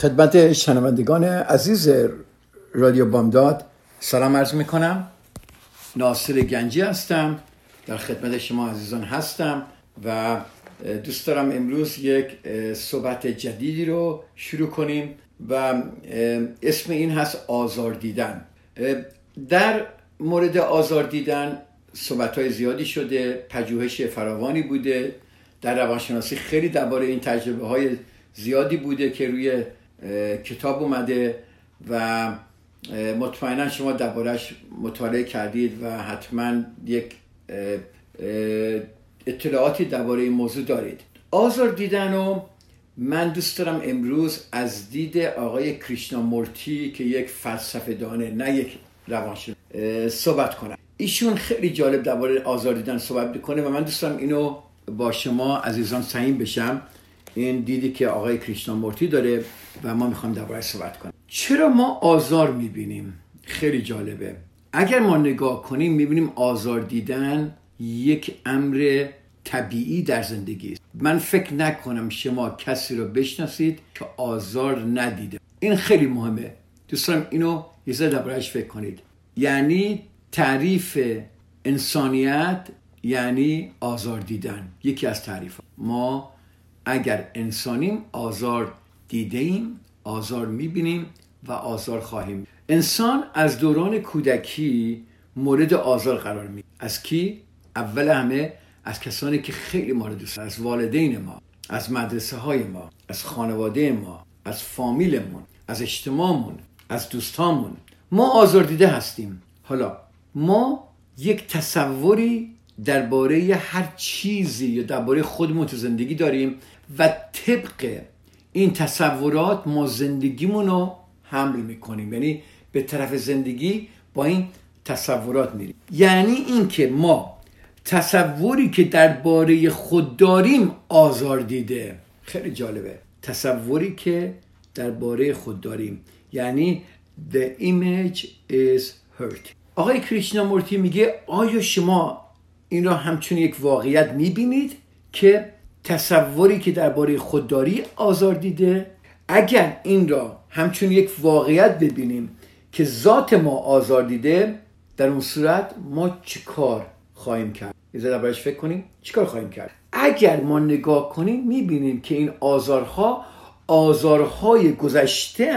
خدمت شنوندگان عزیز رادیو بامداد. سلام عرض می کنم ناصر گنجی هستم. در خدمت شما عزیزان هستم و دوست دارم امروز یک صحبت جدیدی رو شروع کنیم و اسم این هست آزار دیدن. در مورد آزار دیدن صحبت های زیادی شده پژوهش فراوانی بوده. در روانشناسی خیلی درباره این تجربه های زیادی بوده که روی کتاب اومده و مطمئنا شما دربارهش مطالعه کردید و حتما یک اطلاعاتی درباره این موضوع دارید. آزار دیدن رو من دوست دارم امروز از دید آقای کریشنا مورتی که یک فلسفه دانه نه یک روانشناس صحبت کنم. ایشون خیلی جالب درباره آزار دیدن صحبت می‌کنه و من دوست دارم اینو با شما عزیزان سعیم بشم. این دیدی که آقای کریشنا مورتی داره و ما می‌خوایم درباره صحبت کنیم. چرا ما آزار می‌بینیم؟ خیلی جالبه. اگر ما نگاه کنیم می‌بینیم آزار دیدن یک امر طبیعی در زندگی است. من فکر نکنم شما کسی رو بشناسید که آزار ندیده. این خیلی مهمه. دوست دارم اینو یه ذره دربارهش فکر کنید. یعنی تعریف انسانیت یعنی آزار دیدن. یکی از تعریف ما اگر انسانیم آزار دیده ایم آزار می‌بینیم و آزار خواهیم. انسان از دوران کودکی مورد آزار قرار می از کی؟ اول همه از کسانی که خیلی ما رو دوست از والدین ما از مدرسه های ما از خانواده ما از فامیلمون از اجتماعمون از دوستامون. ما آزار دیده هستیم. حالا ما یک تصوری درباره هر چیزی یا درباره خودمون تو زندگی داریم و طبق این تصورات ما زندگیمون رو حمل می‌کنیم. یعنی به طرف زندگی با این تصورات میریم. یعنی اینکه ما تصوری که درباره خود داریم آزار دیده. خیلی جالبه. تصوری که درباره خود داریم. یعنی the image is hurt آقای کریشنا مورتی میگه آیا شما این را همچون یک واقعیت می‌بینید که تصوری که درباره خودداری آزار دیده اگر این را همچون یک واقعیت ببینیم که ذات ما آزار دیده در اون صورت ما چیکار خواهیم کرد؟ یه ذره فکر کنیم چیکار خواهیم کرد؟ اگر ما نگاه کنیم می‌بینیم که این آزارها آزارهای گذشته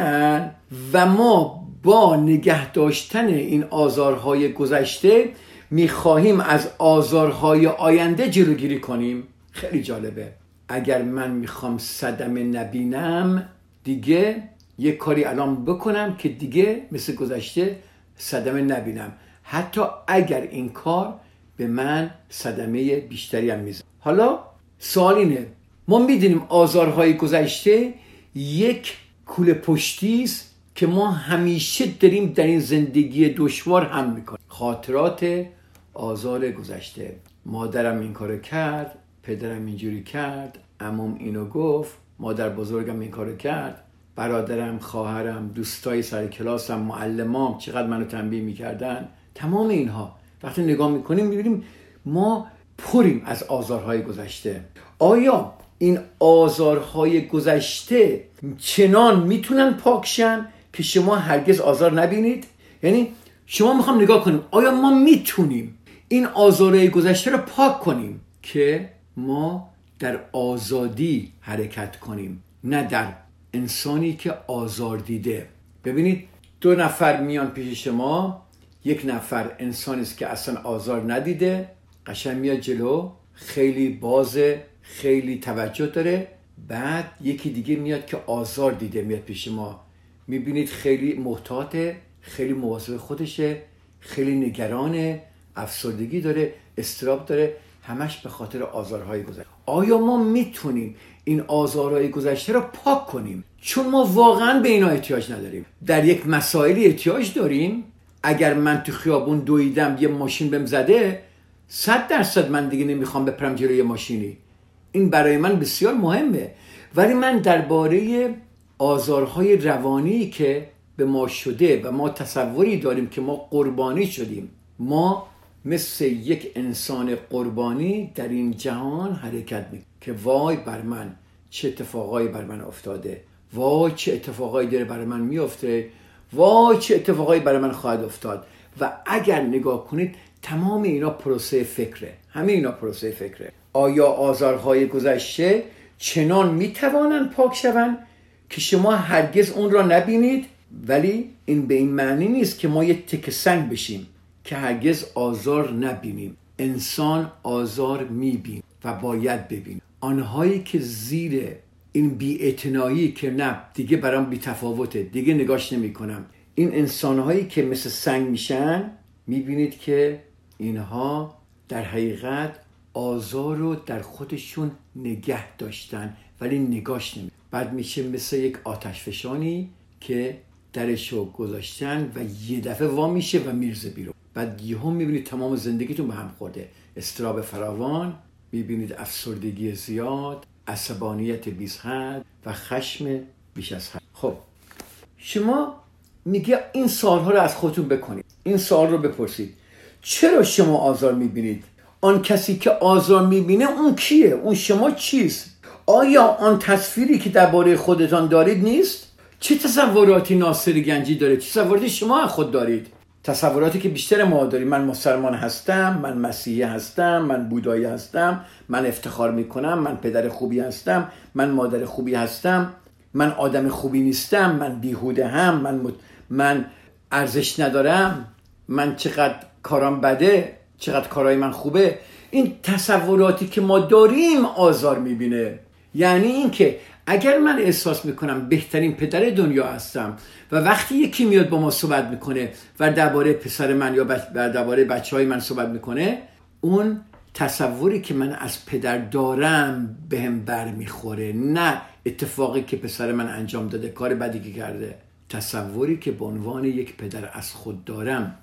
و ما با نگه داشتن این آزارهای گذشته می‌خواهیم از آزارهای آینده جلوگیری کنیم. خیلی جالبه. اگر من می‌خوام صدمه نبینم دیگه یه کاری الان بکنم که دیگه مثل گذشته صدمه نبینم. حتی اگر این کار به من صدمه بیشتری هم میزن حالا سوال اینه. ما می‌دونیم آزارهای گذشته یک کوله پشتی است که ما همیشه داریم در این زندگی دشوار هم می‌کنیم. خاطرات آزار گذشته. مادرم این کار کرد. پدرم اینجوری کرد امام اینو گفت مادر بزرگم این کارو کرد برادرم خواهرم دوستای سر کلاسم معلمام چقدر منو تنبیه می‌کردن. تمام اینها. وقتی نگاه می‌کنیم می‌بینیم ما پریم از آزارهای گذشته. آیا این آزارهای گذشته چنان می‌تونن پاکشن که شما هرگز آزار نبینید؟ یعنی شما می‌خوام نگاه کنیم آیا ما می‌تونیم این آزارهای گذشته رو پاک کنیم که ما در آزادی حرکت کنیم نه در انسانی که آزار دیده. ببینید دو نفر میان پیش شما یک نفر انسانی است که اصلا آزار ندیده قشنگ میاد جلو خیلی بازه خیلی توجه داره بعد یکی دیگه میاد که آزار دیده میاد پیش ما. می‌بینید خیلی محتاطه خیلی مواظب خودشه خیلی نگرانه افسردگی داره استراب داره. همش به خاطر آزارهای گذشته. آیا ما می‌تونیم این آزارهای گذشته رو پاک کنیم؟ چون ما واقعا به اینا احتیاج نداریم. در یک مسائلی احتیاج داریم. اگر من تو خیابون دویدم یه ماشین بهم زده صد درصد من دیگه نمی‌خوام بپرم جلوی ماشینی. این برای من بسیار مهمه. ولی من درباره آزارهای روانی که به ما شده و ما تصوری داریم که ما قربانی شدیم ما مثل یک انسان قربانی در این جهان حرکت می که وای بر من چه اتفاقایی بر من افتاده. وای چه اتفاقایی داره بر من میفته وای چه اتفاقایی برای من خواهد افتاد. و اگر نگاه کنید تمام اینا پروسه فکره. همه اینا پروسه فکره. آیا آزارهای گذشته چنان می‌توانند پاک شوند که شما هرگز اون را نبینید؟ ولی این به این معنی نیست که ما یه تک سنگ بشیم. که هرگز آزار نبینیم. انسان آزار میبین و باید ببین آنهایی که زیر این بی که نه دیگه برام بی تفاوته دیگه نگاش نمی کنم این انسانهایی که مثل سنگ میشن می‌بینید که اینها در حقیقت آزار رو در خودشون نگه داشتن ولی نگاش نمی. بعد میشه مثل یک آتش فشانی که درشو گذاشتن و یه دفعه وا میشه و میرزه بیرون. بعد یهو می‌بینید تمام زندگیتون به هم خورده. استراب فراوان می‌بینید افسردگی زیاد عصبانیت بیش حد و خشم بیش از حد. خب شما میگه این سالها رو از خودتون بکنید. این سال رو بپرسید. چرا شما آزار می‌بینید؟ آن کسی که آزار می‌بینه اون کیه؟ اون شما چیست؟ آیا آن تصویری که درباره خودتان دارید نیست؟ چه تصوراتی ناصر گنجی داره؟ چه تصوراتی شما خود دارید؟ تصوراتی که بیشتر ما داریم من مسلمان هستم من مسیحی هستم من بودایی هستم من افتخار می‌کنم من پدر خوبی هستم من مادر خوبی هستم من آدم خوبی نیستم من بیهوده هم من, من ارزش ندارم من چقدر کارام بده چقدر کارای من خوبه. این تصوراتی که ما داریم آزار می‌بینه. یعنی اینکه اگر من احساس می‌کنم بهترین پدر دنیا هستم و وقتی یکی میاد با ما صحبت می‌کنه و درباره پسر من یا درباره بچه های من صحبت می‌کنه اون تصوری که من از پدر دارم به هم بر می‌خوره نه اتفاقی که پسر من انجام داده کار بدی که کرده. تصوری که به عنوان یک پدر از خود دارم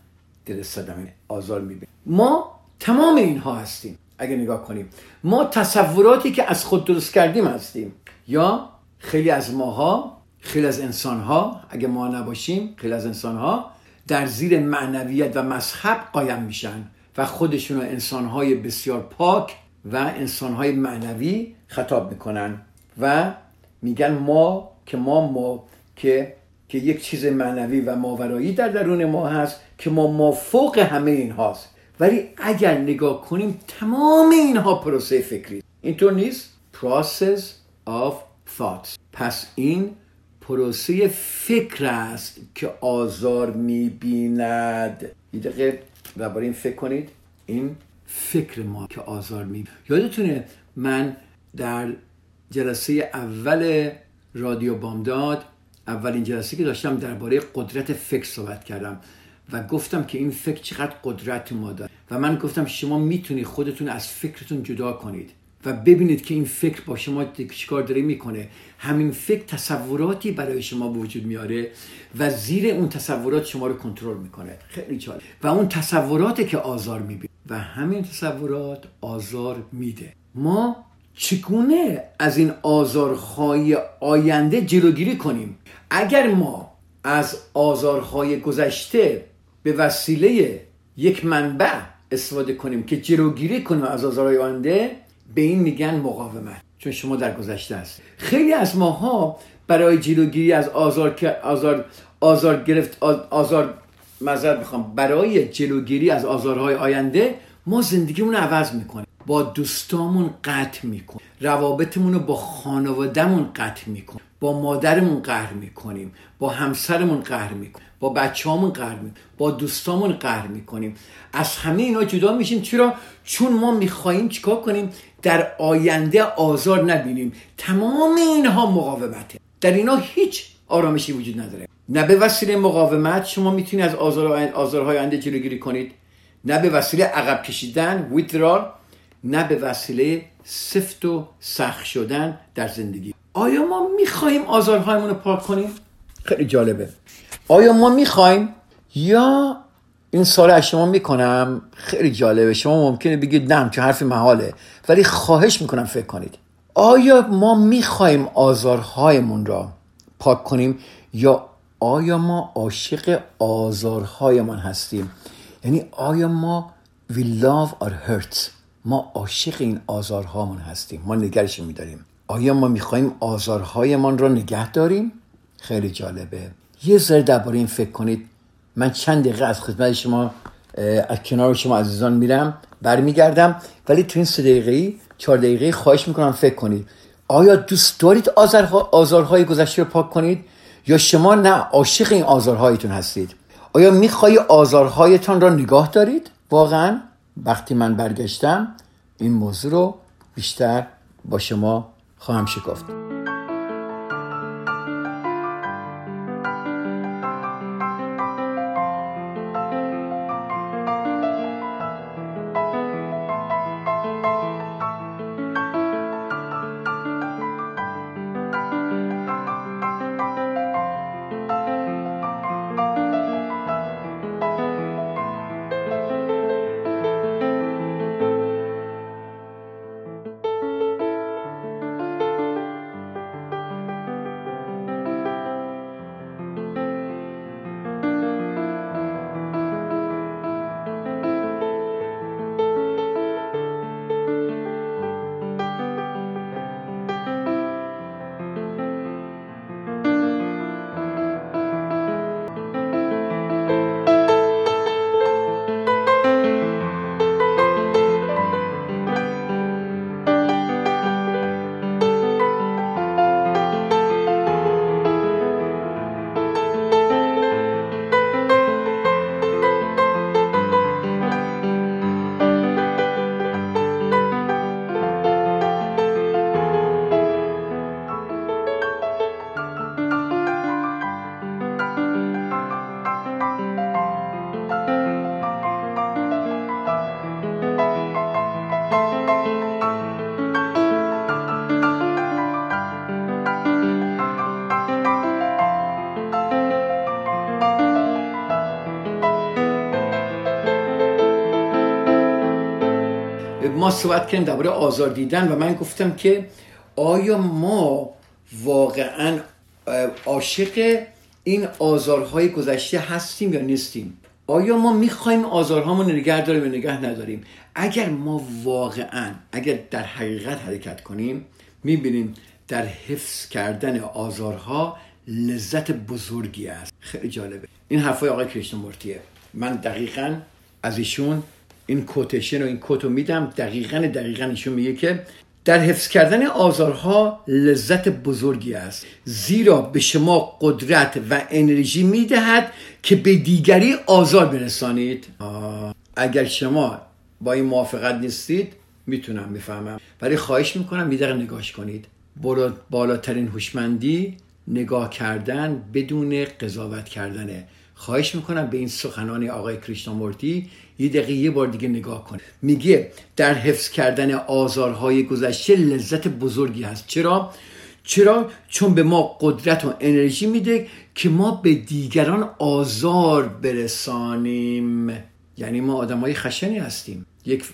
دل صدمه آزار می‌بینه. ما تمام اینها هستیم. اگه نگاه کنیم ما تصوراتی که از خود درست کردیم هستیم. یا خیلی از ماها خیلی از انسانها اگه ما نباشیم خیلی از انسانها در زیر معنویت و مذهب قایم میشن و خودشون رو انسانهای بسیار پاک و انسانهای معنوی خطاب می‌کنن و میگن ما که ما ما که که یک چیز معنوی و ماورایی در درون ما هست که ما ما فوق همه این هاست. ولی اگر نگاه کنیم تمام اینها پروسه فکری. اینطور نیست؟ Process of thoughts پس این پروسه فکر است که آزار می‌بیند. یه دقیقه درباره این فکر کنید. این فکر ما که آزار می یادتونه من در جلسه اول رادیو بامداد اولین جلسه که داشتم درباره قدرت فکر صحبت کردم و گفتم که این فکر چقدر قدرت ما داره. و من گفتم شما می‌تونید خودتون از فکرتون جدا کنید. و ببینید که این فکر با شما چیکار داره می‌کنه. همین فکر تصوراتی برای شما به وجود میاره و زیر اون تصورات شما رو کنترل می‌کنه. خیلی چاله. و اون تصوراتی که آزار می‌بینه. و همین تصورات آزار میده. ما چگونه از این آزارهای آینده جلوگیری کنیم؟ اگر ما از آزارهای گذشته به وسیله یک منبع استفاده کنیم که جلوگیری کنیم از آزارهای آینده به این میگن مقاومت چون شما در گذشته هست. خیلی از ماها برای جلوگیری از آزار آزار آزار گرفت آزار مذر می‌خوام. برای جلوگیری از آزارهای آینده ما زندگیمون عوض می‌کنیم. با دوستامون قطع می‌کنیم. روابطمون رو با خانوادهمون قطع می‌کنیم. با مادرمون قهر می‌کنیم. با همسرمون قهر می‌کنیم. با بچه‌هامون قهر می‌کنیم. با دوستامون قهر می‌کنیم. از همه اینا جدا میشیم. چرا؟ چون ما می‌خواهیم چیکار کنیم؟ در آینده آزار نبینیم. تمام اینها مقاومته. در اینا هیچ آرامشی وجود نداره. نه به وسیله مقاومت شما می‌تونید از آزار آزارهای آینده جلوگیری کنید. نه به وسیله عقب کشیدن ویترال نه به وسیله سفت و سخت شدن در زندگی. آیا ما می‌خواهیم آزارهایمون رو پاک کنیم؟ خیلی جالبه. آیا ما می‌خوایم یا این سال از شما می‌کنم. خیلی جالبه. شما ممکنه بگید نه چه حرف محاله. ولی خواهش می‌کنم فکر کنید. آیا ما می‌خوایم آزارهایمون را پاک کنیم یا آیا ما عاشق آزارهایمان هستیم؟ یعنی آیا ما we love our hurts ما عاشق این آزارهامون هستیم. ما نگرش میداریم. آیا ما می‌خوایم آزارهایمان را نگه داریم؟ خیلی جالبه. یه ذره درباره این فکر کنید. من چند دقیقه از خدمت شما از کنار شما عزیزان میرم برمیگردم. ولی تو این سه دقیقه چهار دقیقه خواهش می‌کنم فکر کنید. آیا دوست دارید آزارها، آزارهای گذشته رو پاک کنید؟ یا شما نه عاشق این آزارهایتون هستید؟ آیا می‌خوای آزارهایتان را نگاه دارید؟ واقعا وقتی من برگشتم این موضوع رو بیشتر با شما خواهم شکافت. صحبت کردیم درباره آزار دیدن و من گفتم که آیا ما واقعا عاشق این آزارهای گذشته هستیم یا نیستیم؟ آیا ما می‌خوایم آزارهامون نگه داریم یا نگه نداریم؟ اگر ما واقعا اگر در حقیقت حرکت کنیم می‌بینیم در حفظ کردن آزارها لذت بزرگی است. خیلی جالبه. این حرفای آقای کریشنمورتیه من دقیقا از ایشون این کوتشن و این کوتو میدم دقیقا دقیقا ایشون میگه که در حفظ کردن آزارها لذت بزرگی است. زیرا به شما قدرت و انرژی می‌دهد که به دیگری آزار برسانید. اگر شما با این موافقت نیستید می‌تونم می‌فهمم ولی خواهش می‌کنم میدقیق نگاش کنید. بالاترین هوشمندی نگاه کردن بدون قضاوت کردنه. خواهش می‌کنم به این سخنان آقای کریشنامورتی یه دقیقه یه بار دیگه نگاه کن میگه در حفظ کردن آزارهای گذشته لذت بزرگی هست. چرا؟ چرا؟ چون به ما قدرت و انرژی میده که ما به دیگران آزار برسانیم. یعنی ما آدم های خشنی هستیم. یک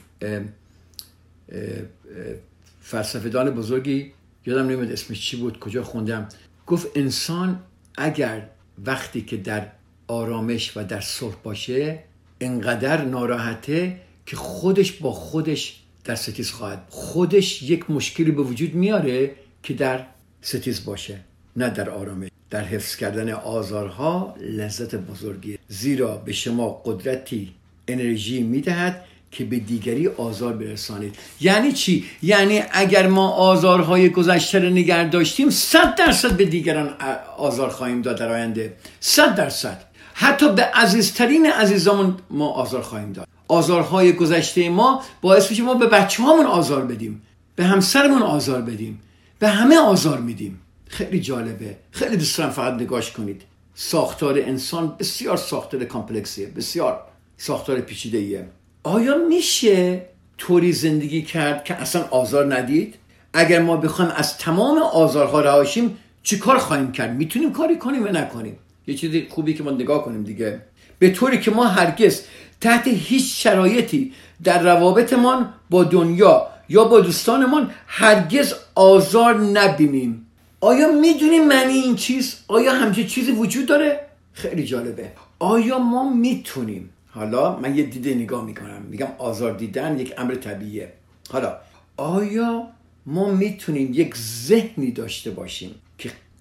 فلسفهدان بزرگی یادم نمیاد اسمش چی بود کجا خوندم. گفت انسان اگر وقتی که در آرامش و در صلح باشه انقدر ناراحته که خودش با خودش در ستیز خواهد. خودش یک مشکلی به وجود میاره که در ستیز باشه نه در آرامش. در حفظ کردن آزارها لذت بزرگی زیرا به شما قدرتی انرژی می‌دهد که به دیگری آزار برسانید. یعنی چی؟ یعنی اگر ما آزارهای گذشته رو نگه داشتیم صد درصد به دیگران آزار خواهیم داد در آینده. صد درصد. حتی به عزیزترین عزیزامون ما آزار خواهیم داد. آزارهای گذشته ما باعث میشه ما به بچه هامون آزار بدیم به همسرمون آزار بدیم به همه آزار میدیم. خیلی جالبه. خیلی دوست دارم فقط نگاش کنید. ساختار انسان بسیار ساختار کامپلکسیه بسیار ساختار پیچیده ایه آیا میشه طوری زندگی کرد که اصلا آزار ندید؟ اگر ما بخوایم از تمام آزارها رهاشیم چیکار خواهیم کرد؟ می‌تونیم کاری کنیم و نکنیم؟ یه چیزی خوبی که ما نگاه کنیم دیگه. به طوری که ما هرگز تحت هیچ شرایطی در روابطمان با دنیا یا با دوستانمان هرگز آزار نبینیم. آیا می‌دونیم معنی این چیز؟ آیا همچین چیزی وجود داره؟ خیلی جالبه. آیا ما می‌تونیم؟ حالا من یه دیده نگاه می‌کنم. میگم آزار دیدن یک امر طبیعیه. حالا آیا ما می‌تونیم یک ذهنی داشته باشیم؟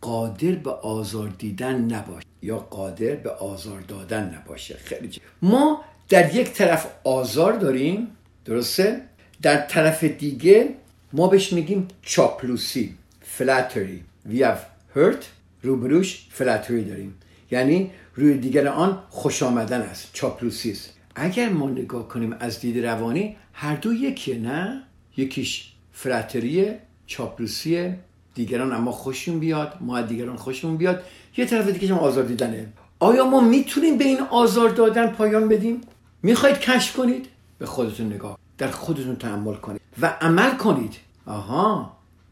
قادر به آزار دیدن نباشه یا قادر به آزار دادن نباشه. خیلی جالب. ما در یک طرف آزار داریم درسته؟ در طرف دیگه ما بهش میگیم چاپلوسی فلاتری we have hurt روبروش فلاتری داریم. یعنی روی دیگر آن خوش آمدن است چاپلوسی است. اگر ما نگاه کنیم از دید روانی هر دو یکیه نه؟ یکیش فلاتریه چاپلوسیه دیگران اما خوششون بیاد ما دیگران خوشمون بیاد. یه طرف دیگه هم آزار دیدنه. آیا ما می‌تونیم به این آزار دادن پایان بدیم؟ می‌خواید کشف کنید؟ به خودتون نگاه. در خودتون تحمل کنید. و عمل کنید. آها.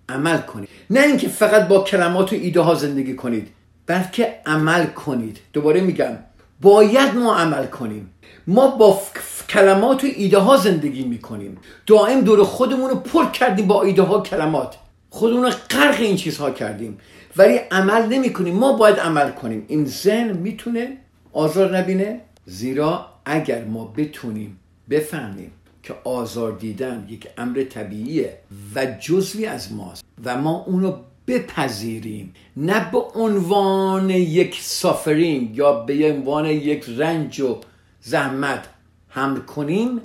عمل کنید. نه اینکه فقط با کلمات و ایده ها زندگی کنید بلکه عمل کنید. دوباره میگم باید ما عمل کنیم. ما با کلمات و ایده ها زندگی می‌کنیم. دائم دور خودمون رو پر کردیم با ایده ها کلمات. خودمون رو غرق این چیزها کردیم. ولی عمل نمی کنیم ما باید عمل کنیم. این ذهن می‌تونه آزار نبینه. زیرا اگر ما بتونیم بفهمیم که آزار دیدن یک امر طبیعیه و جزوی از ماست و ما اونو بپذیریم نه به عنوان یک سافرینگ یا به عنوان یک رنج و زحمت حمل کنیم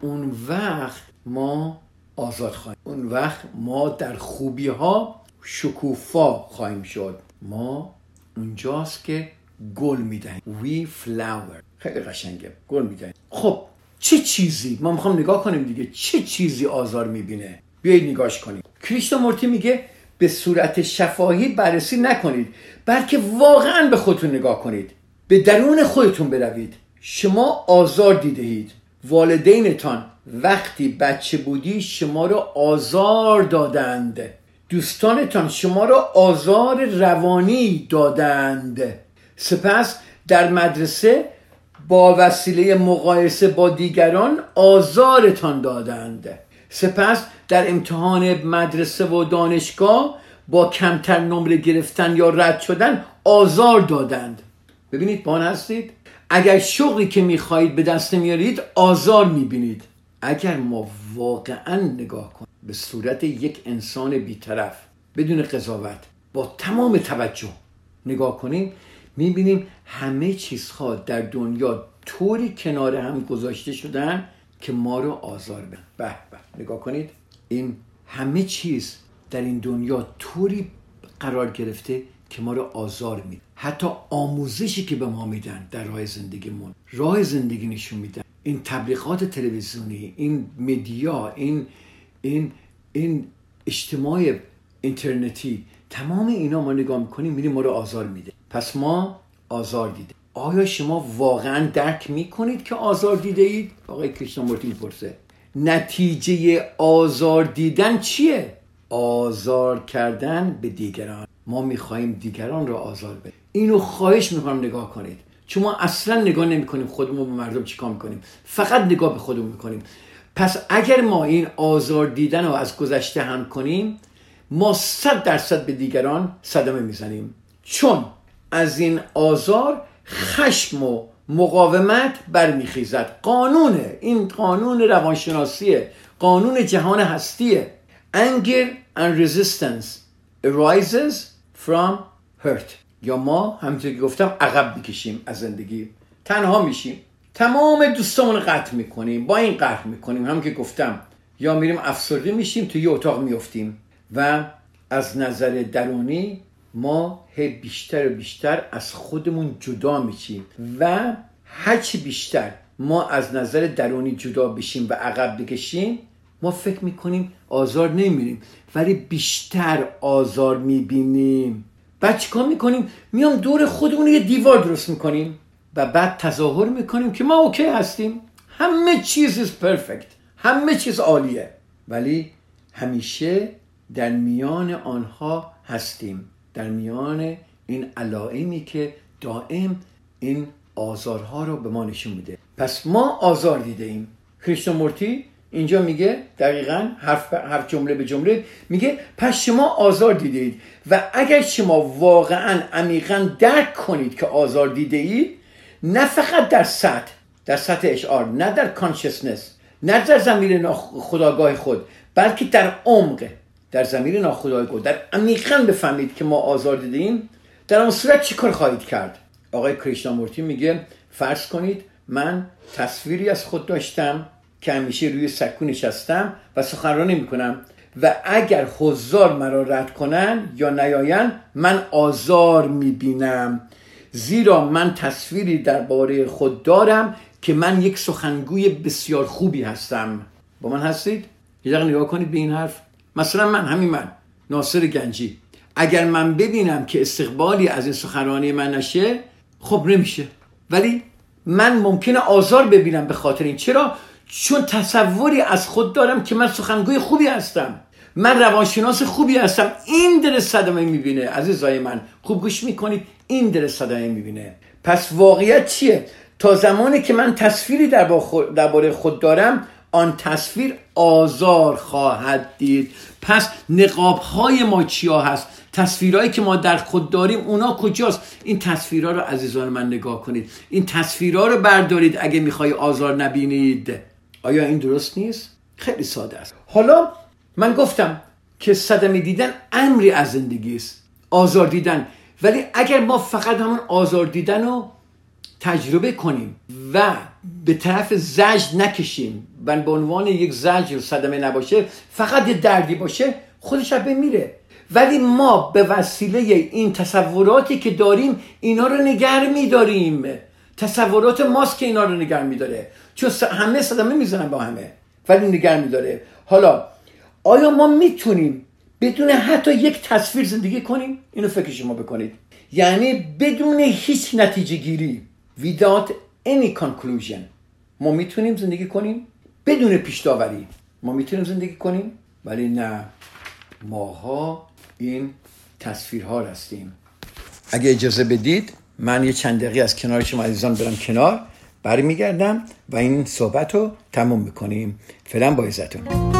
اون وقت ما آزاد خواهیم. اون وقت ما در خوبی ها شکوفا خواهیم شد. ما اونجاست که گل می‌دهیم. We flower. خیلی قشنگه. گل می‌دهیم. خب چه چیزی؟ ما می‌خوام نگاه کنیم دیگه. چه چیزی آزار می‌بینه؟ بیایید نگاش کنیم. کریشتا مورتی میگه به صورت شفاهی بررسی نکنید بلکه واقعا به خودتون نگاه کنید. به درون خودتون بروید. شما آزار دیدهید والدینتان وقتی بچه بودی شما رو آزار دادند. دوستانتان شما را آزار روانی دادند. سپس در مدرسه با وسیله مقایسه با دیگران آزارتان دادند. سپس در امتحان مدرسه و دانشگاه با کمتر نمره گرفتن یا رد شدن آزار دادند. ببینید بان هستید؟ اگر شغلی که می‌خواهید به دست نمیارید آزار می‌بینید. اگر ما واقعا نگاه کنیم به صورت یک انسان بیطرف بدون قضاوت با تمام توجه نگاه کنیم می‌بینیم همه چیزها در دنیا طوری کنار هم گذاشته شدن که ما رو آزار بدن. به به. نگاه کنید. این همه چیز در این دنیا طوری قرار گرفته که ما رو آزار میده. حتی آموزشی که به ما میدن در راه زندگیمون راه زندگی نشون میدن. این تبلیغات تلویزیونی این مدیا این این این اجتماع اینترنتی تمام اینا ما نگاه می‌کنیم میریم ما رو آزار میده. پس ما آزار دیده آیا شما واقعا درک می‌کنید که آزار دیده اید؟ آقای کریشنامورتی می‌پرسه. نتیجه آزار دیدن چیه؟ آزار کردن به دیگران. ما می‌خواهیم دیگران را آزار بدیم. اینو خواهش می‌کنم نگاه کنید. چون ما اصلا نگاه نمی‌کنیم خودمون به مردم چیکار می‌کنیم. فقط نگاه به خودمون می‌کنیم. پس اگر ما این آزار دیدن رو از گذشته هم کنیم ما صد درصد به دیگران صدمه می‌زنیم. چون از این آزار خشم و مقاومت برمیخیزد. قانونه. این قانون روانشناسیه. قانون جهان هستیه. Anger and resistance arises from hurt. یا ما همونطور که گفتم عقب می‌کشیم از زندگی. تنها میشیم. تمام دوستامون قطع می‌کنیم. با این قطع می‌کنیم. هم که گفتم. یا میریم افسرده میشیم تو یه اتاق میفتیم و از نظر درونی ما هی بیشتر و بیشتر از خودمون جدا میشیم. و هرچی بیشتر ما از نظر درونی جدا بشیم و عقب بکشیم ما فکر می‌کنیم آزار نمیریم. ولی بیشتر آزار می‌بینیم. بعد چیکار می‌کنیم؟ میام دور خودمون یه دیوار درست می‌کنیم و بعد تظاهر می‌کنیم که ما اوکی هستیم. همه چیز perfect. همه چیز عالیه. ولی همیشه در میان آنها هستیم. در میان این علائمی که دائم این آزارها رو به ما نشون میده. پس ما آزار دیده ایم. کریشنامورتی اینجا میگه دقیقا حرف, حرف جمله به جمله میگه پس شما آزار دیدید و اگر شما واقعا عمیقا درک کنید که آزار دیده اید نه فقط در سطح در سطح اشعار نه در کانشسنس نه در زمین خداگاه خود بلکه در عمق در زمین ناخداگاه خود در عمیقا بفهمید که ما آزار دیدیم در آن صورت چی کار خواهید کرد؟ آقای کریشنامورتی میگه فرض کنید من تصویری از خود داشتم که همیشه روی سکو نشستم و سخنرانی می‌کنم و اگر حضار مرا رد کنن یا نیاین من آزار می‌بینم. زیرا من تصویری درباره خود دارم که من یک سخنگوی بسیار خوبی هستم. با من هستید؟ یه دقیقه نگاه کنید به این حرف. مثلا من همین من ناصر گنجی. اگر من ببینم که استقبالی از این سخنرانی من نشه خب نمیشه. ولی من ممکنه آزار ببینم به خاطر این. چرا؟ چون تصوری از خود دارم که من سخنگوی خوبی هستم. من روانشناس خوبی هستم. این در صدمه می‌بینه. عزیزای من خوب گوش می‌کنید. این در صدمه می‌بینه. پس واقعیت چیه؟ تا زمانی که من تصویری درباره خود دارم آن تصویر آزار خواهد دید. پس نقاب های ما چیا هست؟ تصویرهایی که ما در خود داریم اونا کجاست؟ این تصویرها رو عزیزان من نگاه کنید. این تصویرها رو بردارید اگه می‌خوای آزار نبینید. آیا این درست نیست؟ خیلی ساده است. حالا من گفتم که صدمه دیدن امری از زندگی است. آزار دیدن. ولی اگر ما فقط همون آزار دیدن رو تجربه کنیم و به طرف زجر نکشیم و به عنوان یک زجر صدمه نباشه فقط یه دردی باشه خودش به میره. ولی ما به وسیله این تصوراتی که داریم اینا رو نگر میداریم. تصورات ماست که اینا رو نگر میداره. چون همه صدمه می‌زنن با همه ولی نگر میداره. حالا آیا ما می‌تونیم بدون حتی یک تصویر زندگی کنیم؟ اینو فکر شما بکنید. یعنی بدون هیچ نتیجه گیری without any conclusion. ما می‌تونیم زندگی کنیم؟ بدون پیش داوری ما می‌تونیم زندگی کنیم؟ ولی نه. ماها این تصویرها هستیم. اگه اجازه بدید من یه چند دقیقه از کنار شما عزیزان برم کنار. برمیگردم و این صحبت رو تموم می‌کنیم. فعلا با عزتون.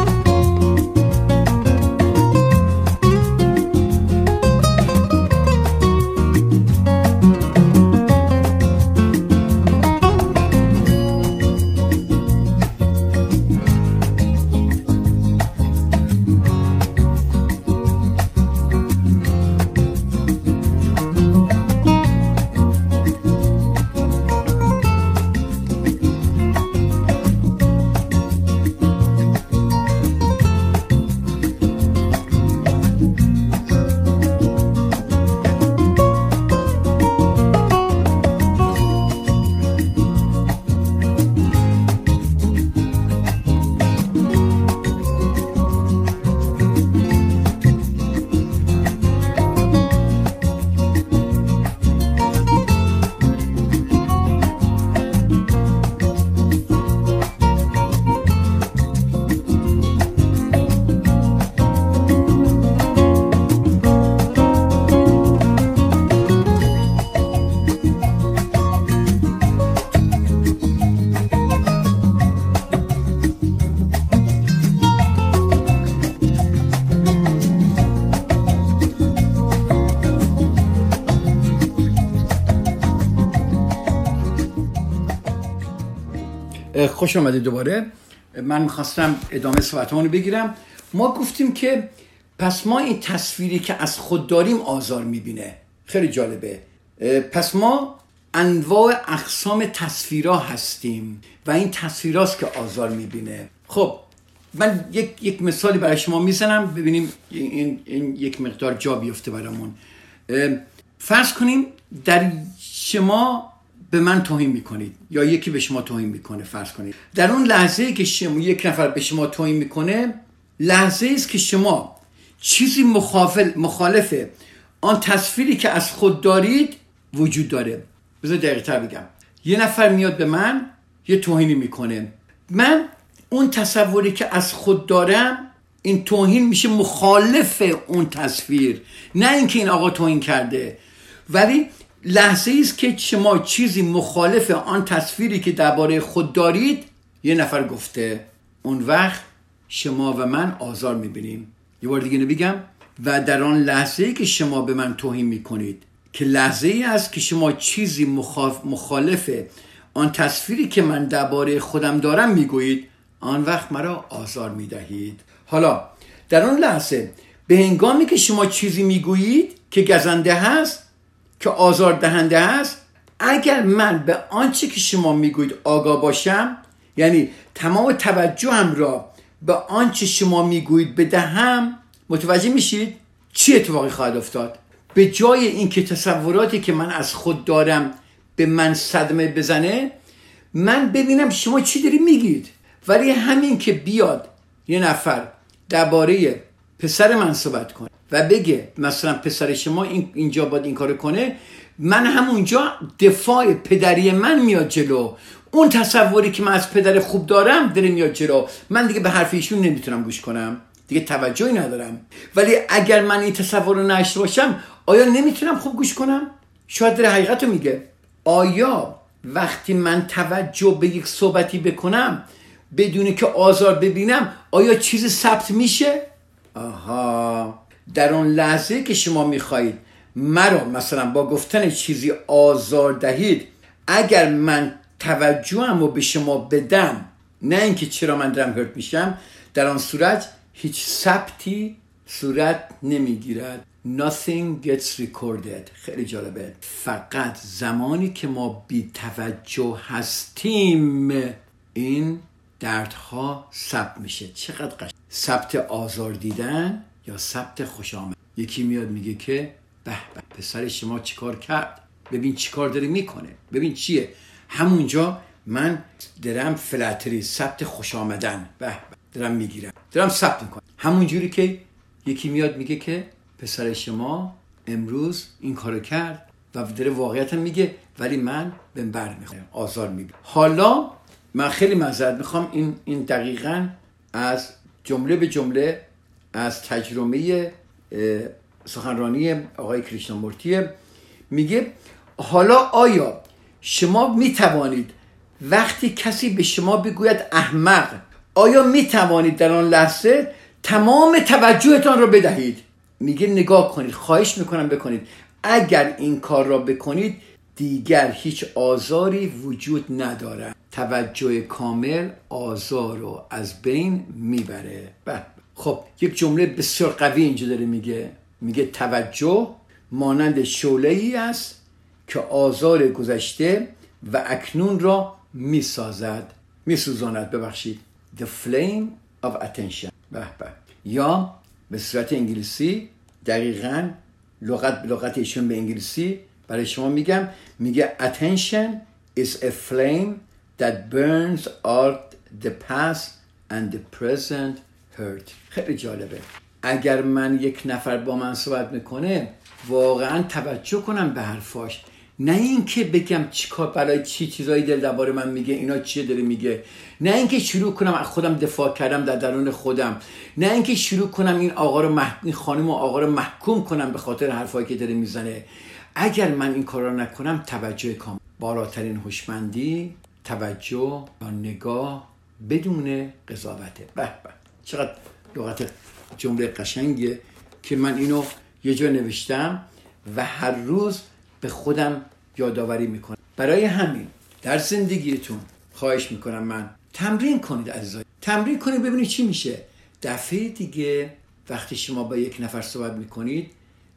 خوش آمده دوباره. من می‌خواستم ادامه صحبتمون رو بگیرم. ما گفتیم که پس ما این تصویری که از خود داریم آزار می‌بینه. خیلی جالبه. پس ما انواع اقسام تصویرها هستیم و این تصویراست که آزار می‌بینه. خب من یک, یک مثالی برای شما می‌زنم ببینیم این, این یک مقدار جا بیفته برامون. فرض کنیم در شما به من توهین می‌کنید یا یکی به شما توهین می‌کنه فرض کنید. در اون لحظه که شما یک نفر به شما توهین می‌کنه لحظه است که شما چیزی مخالف مخالف آن تصویری که از خود دارید وجود داره. بذار دقیقه بگم. یه نفر میاد به من یه توهینی می‌کنه. من اون تصوری که از خود دارم این توهین میشه مخالف اون تصویر. نه اینکه این آقا توهین کرده. ولی لحظه است که شما چیزی مخالف آن تصویری که درباره خود دارید یه نفر گفته اون وقت شما و من آزار می‌بینیم. یه بار دیگه نبیگم و در آن لحظه ای که شما به من توهین می‌کنید که لحظه ای است که شما چیزی مخالف آن تصویری که من درباره خودم دارم می‌گویید آن وقت مرا آزار می‌دهید. حالا در آن لحظه به هنگامی که شما چیزی می‌گویید که گزنده هست که آزار دهنده هست اگر من به آنچه که شما می‌گویید آگاه باشم یعنی تمام توجهم را به آنچه شما می‌گویید بدهم متوجه میشید چی اتفاقی خواهد افتاد؟ به جای اینکه تصوراتی که من از خود دارم به من صدمه بزنه من ببینم شما چی داری میگید. ولی همین که بیاد یه نفر درباره پسر من صحبت کنه. و بگه مثلا پسر شما اینجا باید این کارو کنه من همونجا دفاع پدری من میاد جلو. اون تصوری که من از پدر خوب دارم داره میاد جلو. من دیگه به حرف ایشون نمی‌تونم گوش کنم. دیگه توجهی ندارم. ولی اگر من این تصور رو نشته باشم آیا نمی‌تونم خوب گوش کنم؟ شاید داره حقیقت رو میگه. آیا وقتی من توجه به یک صحبتی بکنم بدون که آزار ببینم آیا چیز ثبت میشه؟ آها. در اون لحظه که شما می‌خواهید مرا مثلا با گفتن چیزی آزار دهید اگر من توجهم رو به شما بدم نه اینکه چرا من دارم هرت میشم در آن صورت هیچ ثبتی صورت نمی‌گیرد. Nothing gets recorded. خیلی جالبه. فقط زمانی که ما بی توجه هستیم این دردها ثبت میشه. چقدر قشنگ ثبت آزار دیدن؟ یا ثبت خوش آمد. یکی میاد میگه که به به پسر شما چیکار کرد؟ ببین چیکار داره می‌کنه. ببین چیه؟ همونجا من درم فلاتری ثبت خوش آمدن. به به. دارم می‌گیرم. دارم ثبت می‌کنم. همونجوری که یکی میاد میگه که پسر شما امروز این کارو کرد و داره واقعیت میگه ولی من به بر می‌خوام آزار می‌بینم. حالا من خیلی معذرت می‌خوام این این دقیقا از جمله به جمله از تجربه سخنرانی آقای کریشنامورتیه. میگه حالا آیا شما می‌توانید وقتی کسی به شما بگوید احمق آیا می‌توانید در آن لحظه تمام توجهتان را بدهید؟ میگه نگاه کنید خواهش می‌کنم بکنید. اگر این کار را بکنید دیگر هیچ آزاری وجود ندارد. توجه کامل آزار رو از بین می‌بره. بله. خب یک جمله بسیار قوی اینجا داره میگه. میگه توجه مانند شعله ای است که آزار گذشته و اکنون را می‌سازد. میسوزاند. ببخشید. The flame of attention. به به. یا به صورت انگلیسی دقیقا لغت لغت ایشون به انگلیسی برای شما میگم. میگه attention is a flame that burns out the past and the present hurt خیلی جالبه. اگر من یک نفر با من صحبت می‌کنه واقعا توجه کنم به حرفاش. نه اینکه بگم چیکار برای چی چیزایی دل من میگه اینا چیه داره میگه. نه اینکه شروع کنم از خودم دفاع کردم در درون خودم. نه اینکه شروع کنم این آقا رو مح... این خانم و آقا رو محکوم کنم به خاطر حرفایی که داره می‌زنه. اگر من این کار رو نکنم توجه کام بالاترین هوشمندی توجه و نگاه بدون قضاوته. به. چقدر لغت جمله قشنگیه که من اینو یه جا نوشتم و هر روز به خودم یادآوری می‌کنم. برای همین در زندگیتون خواهش می‌کنم من تمرین کنید عزیزای. تمرین کنید ببینید چی میشه. دفعه دیگه وقتی شما با یک نفر صحبت می‌کنید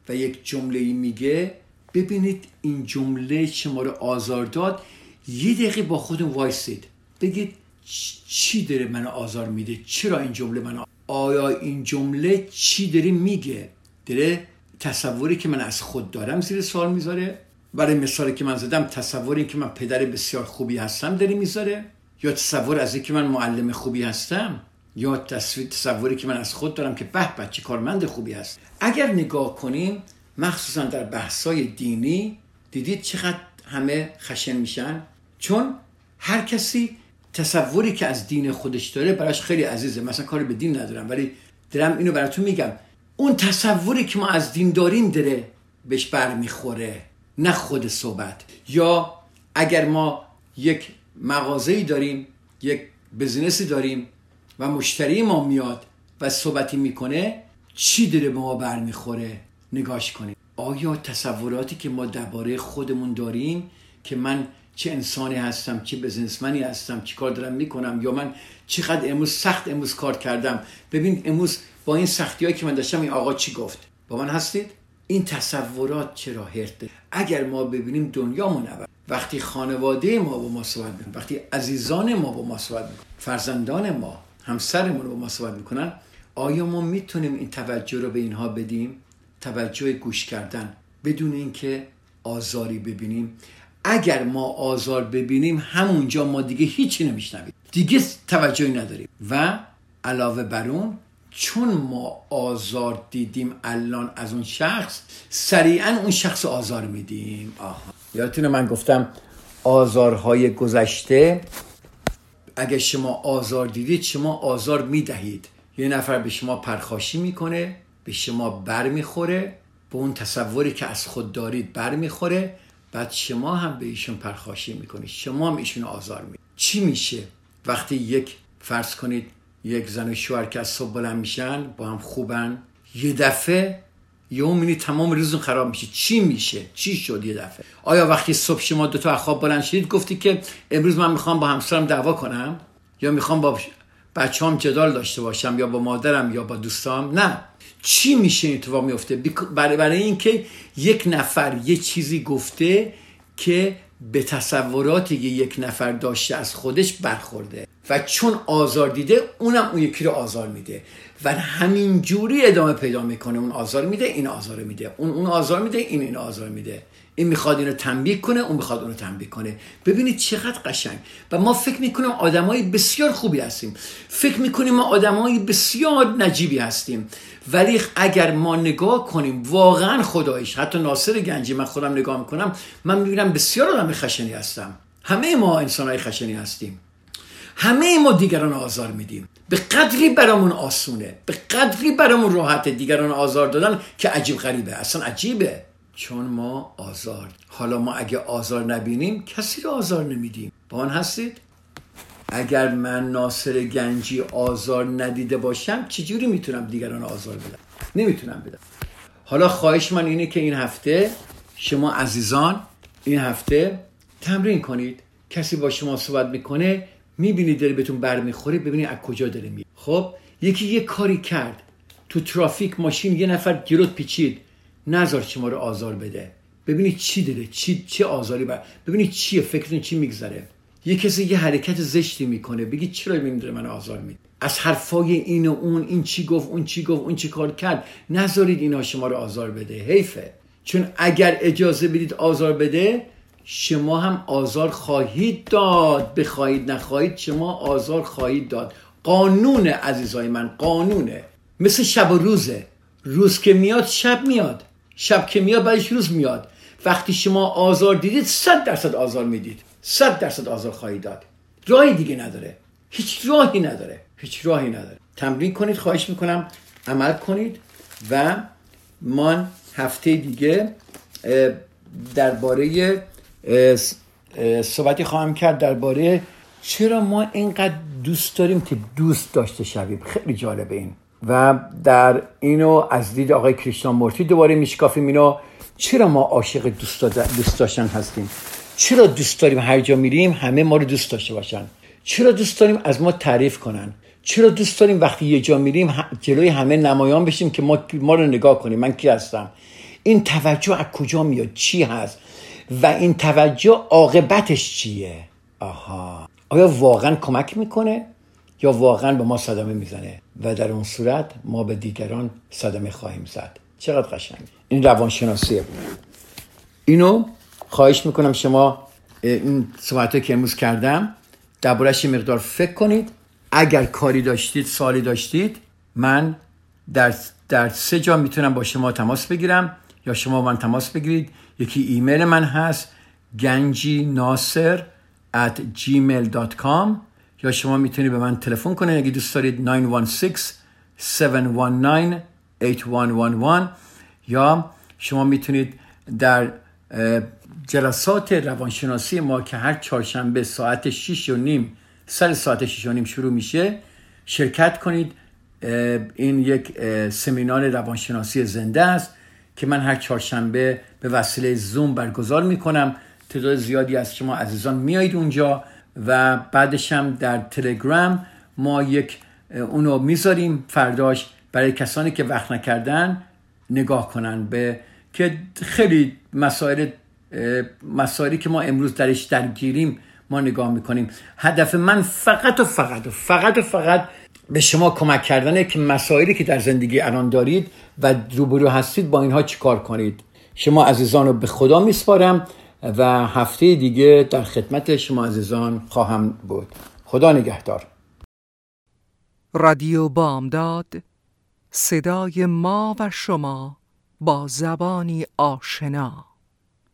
و یک جمله میگه ببینید این جمله شما رو آزار داد. یه دقیقه با خودم وایسید. بگید چی داره منو آزار میده؟ چرا این جمله منو آیا این جمله چی داره میگه؟ داره تصوری که من از خود دارم زیر سوال می‌ذاره؟ برای مثالی که من زدم تصوری که من پدر بسیار خوبی هستم داره می‌ذاره؟ یا تصور از اینکه من معلم خوبی هستم؟ یا تصوری که من از خود دارم که به بچه کارمند خوبی هست؟ اگر نگاه کنیم مخصوصا در بحثای دینی دیدید چقدر همه خشن میشن؟ چون هر کسی تصوری که از دین خودش داره براش خیلی عزیزه. مثلا کاری به دین ندارم ولی دارم اینو براتون میگم. اون تصوری که ما از دین داریم داره بهش برمیخوره نه خود صحبت. یا اگر ما یک مغازه‌ای داریم یک بزنسی داریم و مشتری ما میاد و صحبتی می‌کنه چی داره به ما برمیخوره؟ نگاش کنیم. آیا تصوراتی که ما درباره خودمون داریم که من چه انسانی هستم چه بزنسمنی هستم چی کار دارم می‌کنم یا من چقدر امروز سخت امروز کار کردم. ببین امروز با این سختی هایی که من داشتم این آقا چی گفت؟ با من هستید؟ این تصورات چرا هرته اگر ما ببینیم دنیامون عوض. وقتی خانواده ما با ما صحبت می‌کنن وقتی عزیزان ما با ما صحبت می‌کنن فرزندان ما همسرمون با ما صحبت می‌کنن آیا ما می‌تونیم این توجه رو به اینها بدیم؟ توجه گوش کردن بدون اینکه آزاری ببینیم. اگر ما آزار ببینیم همونجا ما دیگه هیچی نمیشنویم. دیگه توجهی نداریم. و علاوه بر اون چون ما آزار دیدیم الان از اون شخص سریعا اون شخص آزار میدیم. آها. یادتونه من گفتم آزارهای گذشته؟ اگر شما آزار دیدید شما آزار می‌دهید. یه نفر به شما پرخاشی می‌کنه به شما بر می‌خوره به اون تصوری که از خود دارید بر می‌خوره بعد شما هم به ایشون پرخاشی می‌کنید شما هم ایشون آزار می‌دید چی میشه؟ وقتی یک فرض کنید یک زن و شوهر که از صبح بلند میشن با هم خوبن یه دفعه یه می‌بینی تمام روزون خراب میشه. چی میشه؟ چی شد یه دفعه؟ آیا وقتی صبح شما دو تا خواب بلند شدید گفتی که امروز من می‌خوام با همسرم دعوا کنم؟ یا می‌خوام با بچه هم جدال داشته باشم یا با مادرم یا با دوستام؟ نه. چی میشه اتفاق میفته؟ برای, برای اینکه یک نفر یه چیزی گفته که به تصوراتی که یک نفر داشته از خودش برخورده و چون آزار دیده اونم اون یکی رو آزار میده و همین جوری ادامه پیدا می‌کنه. اون آزار میده این آزار میده. اون اون آزار میده این این آزار میده. این می‌خواد اینو تنبیه کنه اون می‌خواد اونو تنبیه کنه. ببینید چقدر قشنگ. و ما فکر می‌کنیم آدمای بسیار خوبی هستیم. فکر می‌کنیم ما آدمای بسیار نجیبی هستیم. ولی اگر ما نگاه کنیم واقعا خدایش حتی ناصر گنجی من خودم نگاه می‌کنم من می‌بینم بسیار آدم خشنی هستم. همه ما انسان های خشنی هستیم. همه ما دیگران آزار میدیم. به قدری برامون آسونه به قدری برامون راحته دیگران آزار دادن که عجیب غریبه. اصلا عجیبه. چون ما آزار حالا ما اگه آزار نبینیم کسی رو آزار نمیدیم. با آن هستید؟ اگر من ناصر گنجی آزار ندیده باشم چجوری می‌تونم دیگران آزار بدم؟ نمی‌تونم بدم. حالا خواهش من اینه که این هفته شما عزیزان این هفته تمرین کنید. کسی با شما صحبت می‌کنه می‌بینید داره بهتون برمیخوره ببینید از کجا داره می خب یکی یه کاری کرد. تو ترافیک ماشین یه نفر گیروت پیچید. نظر شما رو آزار بده. ببینید چی داره چی چه آزاری بر ببینید چیه فکرتون چی میگذره. یه کسی یه حرکت زشتی می‌کنه بگید چرا این من آزار میده؟ از حرفای این و اون این چی گفت اون چی گفت اون چی کار کرد نذارید اینا شما رو آزار بده حیفه. چون اگر اجازه بدید آزار بده شما هم آزار خواهید داد. بخواهید نخواهید شما آزار خواهید داد. قانون عزیزای من قانونه. مثل شب و روزه. روز که میاد شب میاد. شب که میاد بعدش روز میاد. وقتی شما آزار دیدید صد درصد آزار می‌دید. صد درصد آزار خواهید داد. راهی دیگه نداره. هیچ راهی نداره. هیچ راهی نداره. تمرین کنید خواهش می‌کنم. عمل کنید و من هفته دیگه درباره صحبتی خواهم کرد درباره چرا ما اینقدر دوست داریم که دوست داشته شویم. خیلی جالبه این. و در اینو از دید آقای کریشنان مورتی دوباره میشکافیم اینو. چرا ما عاشق دوست, دوست داشتن هستیم؟ چرا دوست داریم هر جا میریم همه ما رو دوست داشته باشن؟ چرا دوست داریم از ما تعریف کنن؟ چرا دوست داریم وقتی یه جا میریم جلوی همه نمایان بشیم که ما, ما رو نگاه کنیم؟ من کی هستم؟ این توجه از کجا میاد؟ چی هست؟ و این توجه عاقبتش چیه؟ آها. آیا واقعا کمک می‌کنه؟ یا واقعا به ما صدمه می‌زنه و در اون صورت ما به دیگران صدمه خواهیم زد. چقدر قشنگ. این روانشناسیه بود. اینو خواهش می‌کنم شما این صحبت که امروز کردم دربارش مقدار فکر کنید. اگر کاری داشتید سالی داشتید من در, در سه جا می‌تونم با شما تماس بگیرم. یا شما من تماس بگیرید. یکی ایمیل من هست گنجی ناصر at gmail.com یا شما می‌تونید به من تلفن کنید اگه دوست دارید 916 719 8111 یا شما می‌تونید در جلسات روانشناسی ما که هر چهارشنبه ساعت 6 و نیم سر ساعت 6 و نیم شروع میشه شرکت کنید. این یک سمینار روانشناسی زنده است که من هر چهارشنبه به وسیله زوم برگزار می‌کنم. تعداد زیادی از شما عزیزان میایید اونجا. و بعدش هم در تلگرام ما یک اونو می‌ذاریم. فرداش برای کسانی که وقت نکردن نگاه کنن به که خیلی مسائل مسائلی که ما امروز درش درگیریم ما نگاه می‌کنیم. هدف من فقط و فقط و فقط و فقط به شما کمک کردنه که مسائلی که در زندگی الان دارید و روبرو هستید با اینها چیکار کنید. شما عزیزان رو به خدا میسپارم. و هفته دیگه در خدمت شما عزیزان خواهم بود. خدا نگهدار. رادیو بامداد صدای ما و شما با زبانی آشنا.